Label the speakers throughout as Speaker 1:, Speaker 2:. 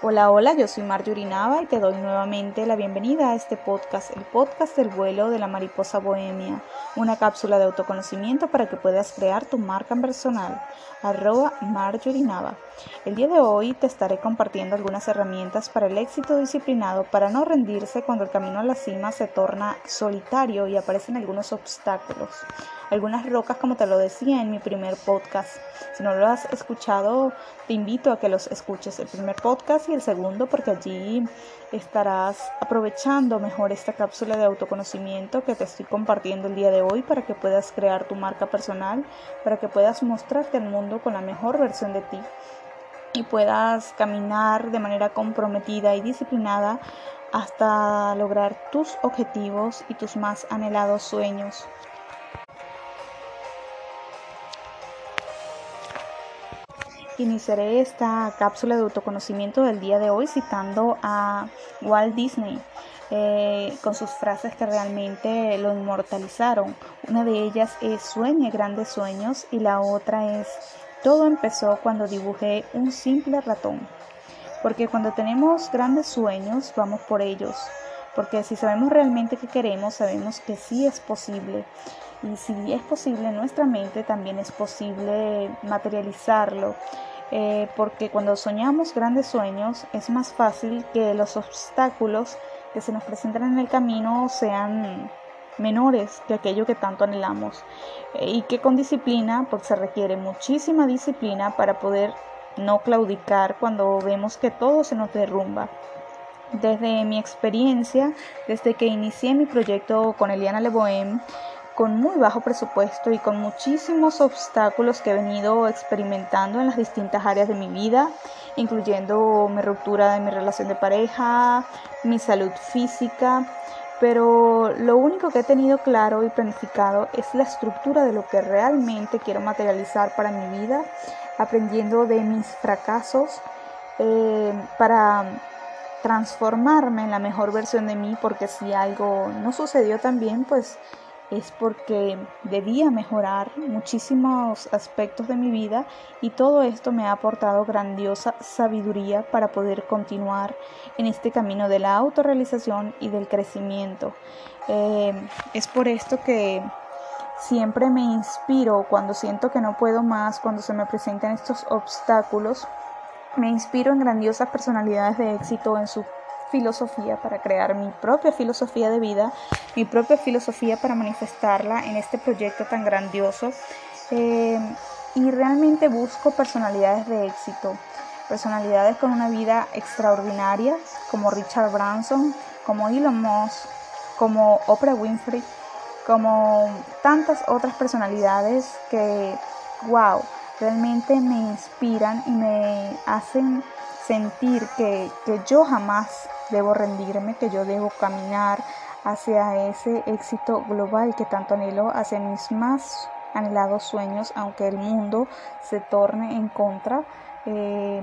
Speaker 1: Hola, hola, yo soy Marjorie Nava y te doy nuevamente la bienvenida a este podcast, el podcast del vuelo de la mariposa bohemia, una cápsula de autoconocimiento para que puedas crear tu marca personal, arroba Marjorie Nava. El día de hoy te estaré compartiendo algunas herramientas para el éxito disciplinado para no rendirse cuando el camino a la cima se torna solitario y aparecen algunos obstáculos algunas rocas como te lo decía en mi primer podcast. Si no lo has escuchado, te invito a que los escuches el primer podcast y el segundo porque allí estarás aprovechando mejor esta cápsula de autoconocimiento que te estoy compartiendo el día de hoy para que puedas crear tu marca personal, para que puedas mostrarte al mundo con la mejor versión de ti y puedas caminar de manera comprometida y disciplinada hasta lograr tus objetivos y tus más anhelados sueños. Iniciaré esta cápsula de autoconocimiento del día de hoy citando a Walt Disney eh, con sus frases que realmente lo inmortalizaron. Una de ellas es sueñe grandes sueños y la otra es todo empezó cuando dibujé un simple ratón. Porque cuando tenemos grandes sueños vamos por ellos. Porque si sabemos realmente qué queremos, sabemos que sí es posible. Y si es posible en nuestra mente, también es posible materializarlo. Eh, porque cuando soñamos grandes sueños es más fácil que los obstáculos que se nos presentan en el camino sean menores que aquello que tanto anhelamos eh, y que con disciplina, porque se requiere muchísima disciplina para poder no claudicar cuando vemos que todo se nos derrumba. Desde mi experiencia, desde que inicié mi proyecto con Eliana Leboem, con muy bajo presupuesto y con muchísimos obstáculos que he venido experimentando en las distintas áreas de mi vida, incluyendo mi ruptura de mi relación de pareja, mi salud física, pero lo único que he tenido claro y planificado es la estructura de lo que realmente quiero materializar para mi vida, aprendiendo de mis fracasos eh, para transformarme en la mejor versión de mí, porque si algo no sucedió tan bien, pues es porque debía mejorar muchísimos aspectos de mi vida y todo esto me ha aportado grandiosa sabiduría para poder continuar en este camino de la autorrealización y del crecimiento. Eh, es por esto que siempre me inspiro cuando siento que no puedo más, cuando se me presentan estos obstáculos. Me inspiro en grandiosas personalidades de éxito en su filosofía para crear mi propia filosofía de vida, mi propia filosofía para manifestarla en este proyecto tan grandioso. Eh, y realmente busco personalidades de éxito, personalidades con una vida extraordinaria, como Richard Branson, como Elon Musk, como Oprah Winfrey, como tantas otras personalidades que, wow, realmente me inspiran y me hacen sentir que, que yo jamás debo rendirme, que yo debo caminar hacia ese éxito global que tanto anhelo, hacia mis más anhelados sueños, aunque el mundo se torne en contra. Eh,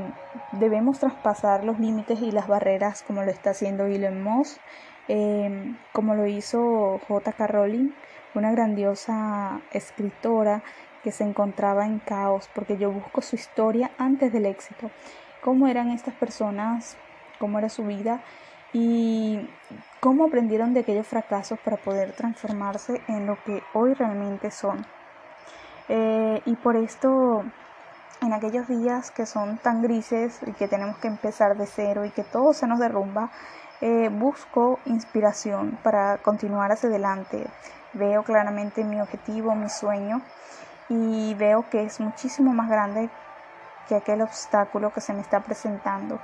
Speaker 1: debemos traspasar los límites y las barreras como lo está haciendo Elon Musk, eh, como lo hizo J.K. Rowling, una grandiosa escritora que se encontraba en caos, porque yo busco su historia antes del éxito. ¿Cómo eran estas personas cómo era su vida y cómo aprendieron de aquellos fracasos para poder transformarse en lo que hoy realmente son. Eh, y por esto, en aquellos días que son tan grises y que tenemos que empezar de cero y que todo se nos derrumba, eh, busco inspiración para continuar hacia adelante. Veo claramente mi objetivo, mi sueño y veo que es muchísimo más grande que aquel obstáculo que se me está presentando.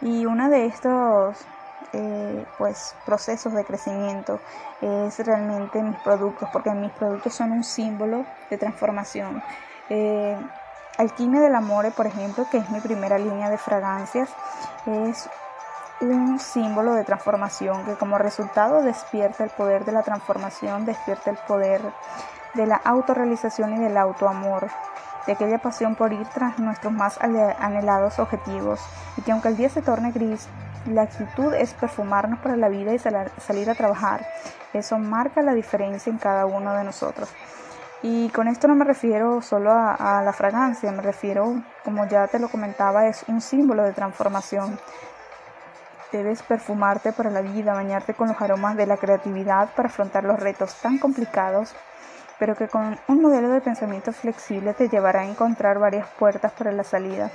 Speaker 1: Y uno de estos eh, pues, procesos de crecimiento es realmente mis productos, porque mis productos son un símbolo de transformación. Eh, Alquimia del Amore, por ejemplo, que es mi primera línea de fragancias, es un símbolo de transformación que como resultado despierta el poder de la transformación, despierta el poder de la autorrealización y del autoamor de aquella pasión por ir tras nuestros más anhelados objetivos, y que aunque el día se torne gris, la actitud es perfumarnos para la vida y salir a trabajar. Eso marca la diferencia en cada uno de nosotros. Y con esto no me refiero solo a, la fragancia, me refiero, como ya te lo comentaba, es un símbolo de transformación. Debes perfumarte para la vida, bañarte con los aromas de la creatividad para afrontar los retos tan complicados, pero que con un modelo de pensamiento flexible te llevará a encontrar varias puertas para la salida.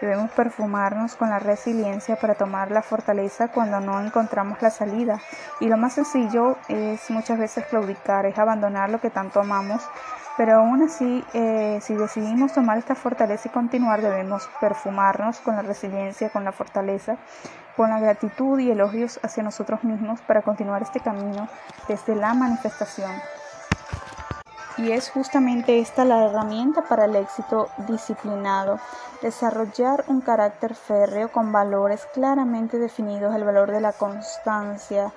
Speaker 1: Debemos perfumarnos con la resiliencia para tomar la fortaleza cuando no encontramos la salida. Y lo más sencillo es muchas veces claudicar, es abandonar lo que tanto amamos. Pero aún así, eh, si decidimos tomar esta fortaleza y continuar, debemos perfumarnos con la resiliencia, con la fortaleza, con la gratitud y elogios hacia nosotros mismos para continuar este camino desde la manifestación. Y es justamente esta la herramienta para el éxito disciplinado. Desarrollar un carácter férreo con valores claramente definidos, el valor de la constancia,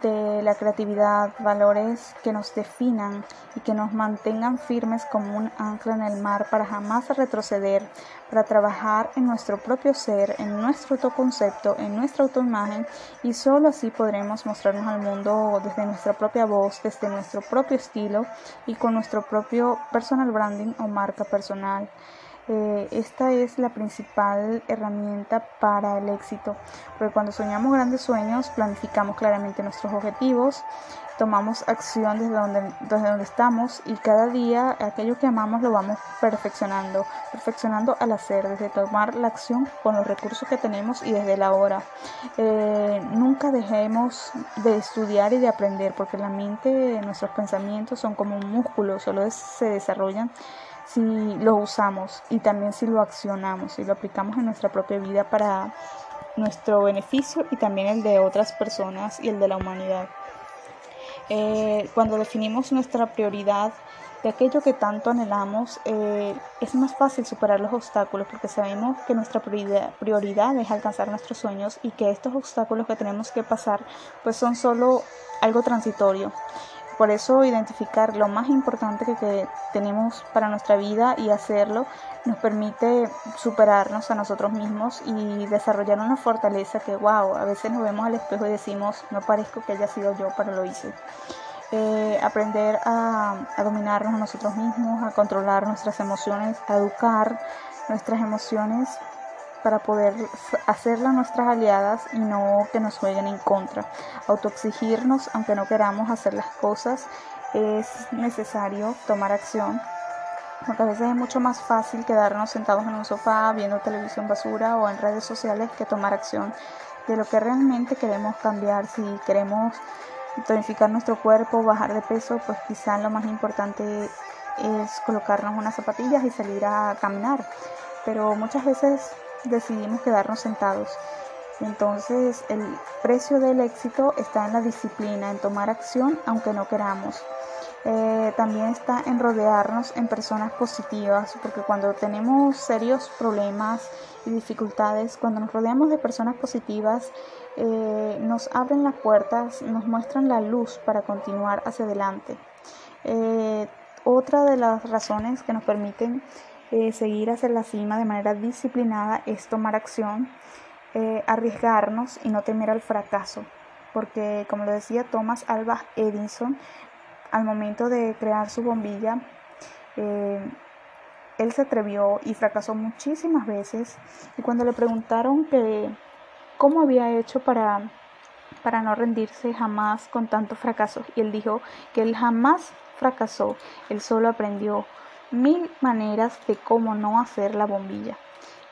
Speaker 1: de la creatividad, valores que nos definan y que nos mantengan firmes como un ancla en el mar para jamás retroceder, para trabajar en nuestro propio ser, en nuestro autoconcepto, en nuestra autoimagen y solo así podremos mostrarnos al mundo desde nuestra propia voz, desde nuestro propio estilo y con nuestro propio personal branding o marca personal. Eh, esta es la principal herramienta para el éxito, porque cuando soñamos grandes sueños, planificamos claramente nuestros objetivos, tomamos acción desde donde, desde donde estamos y cada día aquello que amamos lo vamos perfeccionando, perfeccionando al hacer, desde tomar la acción con los recursos que tenemos y desde la hora. Eh, nunca dejemos de estudiar y de aprender, porque la mente, nuestros pensamientos son como un músculo, solo se desarrollan si lo usamos y también si lo accionamos y lo aplicamos en nuestra propia vida para nuestro beneficio y también el de otras personas y el de la humanidad. Eh, cuando definimos nuestra prioridad de aquello que tanto anhelamos, eh, es más fácil superar los obstáculos porque sabemos que nuestra prioridad es alcanzar nuestros sueños y que estos obstáculos que tenemos que pasar pues son solo algo transitorio. Por eso identificar lo más importante que, tenemos para nuestra vida y hacerlo nos permite superarnos a nosotros mismos y desarrollar una fortaleza que, wow, a veces nos vemos al espejo y decimos, no parezco que haya sido yo, pero lo hice. Eh, aprender a, a dominarnos a nosotros mismos, a controlar nuestras emociones, a educar nuestras emociones para poder hacerlas nuestras aliadas y no que nos jueguen en contra. Autoexigirnos, aunque no queramos hacer las cosas, es necesario tomar acción. Porque a veces es mucho más fácil quedarnos sentados en un sofá viendo televisión basura o en redes sociales que tomar acción de lo que realmente queremos cambiar. Si queremos tonificar nuestro cuerpo, bajar de peso, pues quizá lo más importante es colocarnos unas zapatillas y salir a caminar. Pero muchas veces decidimos quedarnos sentados. Entonces el precio del éxito está en la disciplina, en tomar acción aunque no queramos. Eh, también está en rodearnos en personas positivas, porque cuando tenemos serios problemas y dificultades, cuando nos rodeamos de personas positivas, eh, nos abren las puertas, nos muestran la luz para continuar hacia adelante. Eh, otra de las razones que nos permiten eh, seguir hacia la cima de manera disciplinada es tomar acción, eh, arriesgarnos y no temer al fracaso. Porque, como lo decía Thomas Alba Edison, al momento de crear su bombilla, eh, él se atrevió y fracasó muchísimas veces. Y cuando le preguntaron que cómo había hecho para, para no rendirse jamás con tantos fracasos, y él dijo que él jamás fracasó, él solo aprendió mil maneras de cómo no hacer la bombilla.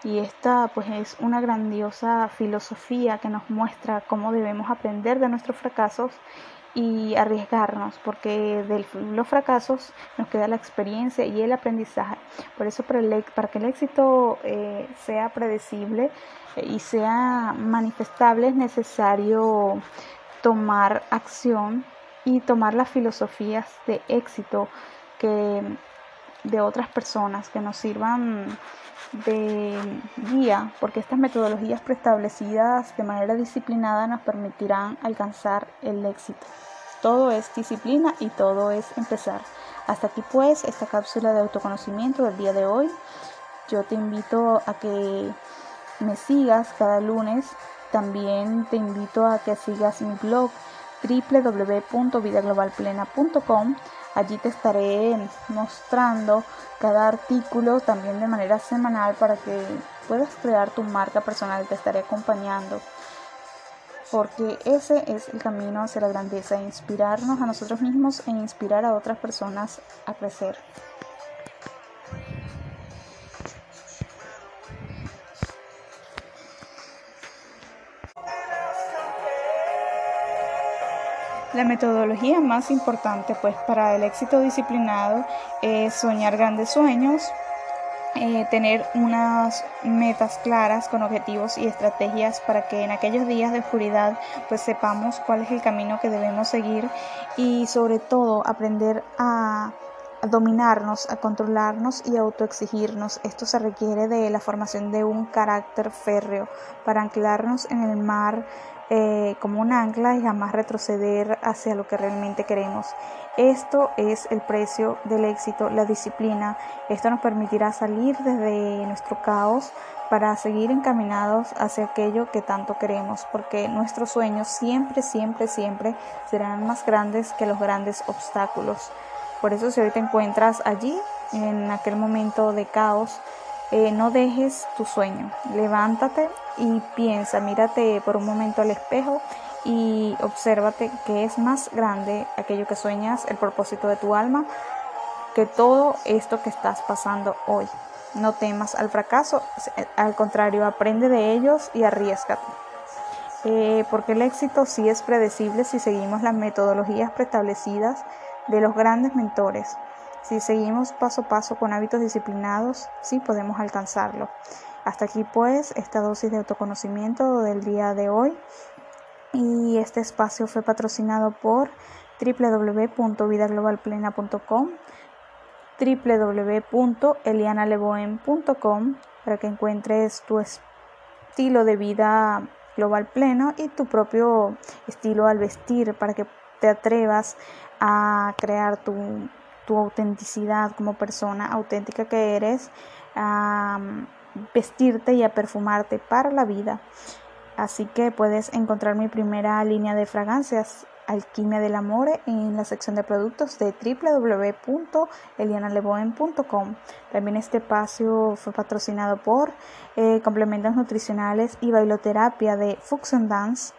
Speaker 1: Y esta pues es una grandiosa filosofía que nos muestra cómo debemos aprender de nuestros fracasos y arriesgarnos, porque de los fracasos nos queda la experiencia y el aprendizaje. Por eso para, que el éxito eh, sea predecible eh, y sea manifestable es necesario tomar acción y tomar las filosofías de éxito que de otras personas que nos sirvan de guía, porque estas metodologías preestablecidas de manera disciplinada nos permitirán alcanzar el éxito. Todo es disciplina y todo es empezar. Hasta aquí pues esta cápsula de autoconocimiento del día de hoy. Yo te invito a que me sigas cada lunes. También te invito a que sigas mi blog www.vidaglobalplena.com Allí te estaré mostrando cada artículo también de manera semanal para que puedas crear tu marca personal. Te estaré acompañando porque ese es el camino hacia la grandeza, inspirarnos a nosotros mismos e inspirar a otras personas a crecer. La metodología más importante pues para el éxito disciplinado es soñar grandes sueños, eh, tener unas metas claras con objetivos y estrategias para que en aquellos días de oscuridad pues sepamos cuál es el camino que debemos seguir y sobre todo aprender a a dominarnos, a controlarnos y a autoexigirnos. Esto se requiere de la formación de un carácter férreo para anclarnos en el mar eh, como un ancla y jamás retroceder hacia lo que realmente queremos. Esto es el precio del éxito, la disciplina. Esto nos permitirá salir desde nuestro caos para seguir encaminados hacia aquello que tanto queremos, porque nuestros sueños siempre, siempre, siempre serán más grandes que los grandes obstáculos. Por eso si hoy te encuentras allí, en aquel momento de caos, eh, no dejes tu sueño. Levántate y piensa, mírate por un momento al espejo y obsérvate que es más grande aquello que sueñas, el propósito de tu alma, que todo esto que estás pasando hoy. No temas al fracaso, al contrario, aprende de ellos y arriesgate. Eh, porque el éxito sí es predecible si seguimos las metodologías preestablecidas de los grandes mentores. Si seguimos paso a paso con hábitos disciplinados, sí podemos alcanzarlo. Hasta aquí pues esta dosis de autoconocimiento del día de hoy. Y este espacio fue patrocinado por www.vidaglobalplena.com www.elianaleboen.com para que encuentres tu estilo de vida global pleno y tu propio estilo al vestir para que te atrevas a crear tu, autenticidad como persona auténtica que eres, a mm, vestirte y a perfumarte para la vida. Así que puedes encontrar mi primera línea de fragancias, Alquimia del Amor, en la sección de productos de www.elianaleboen.com. También este espacio fue patrocinado por eh, Complementos Nutricionales y Bailoterapia de Fuxon Dance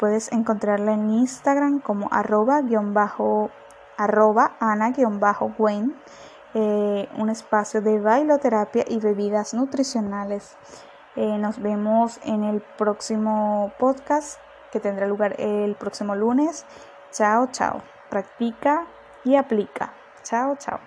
Speaker 1: Puedes encontrarla en Instagram como arroba guion bajo arroba ana guion bajo Gwen, eh, un espacio de bailoterapia y bebidas nutricionales. Eh, nos vemos en el próximo podcast que tendrá lugar el próximo lunes. Chao, chao. Practica y aplica. Chao, chao.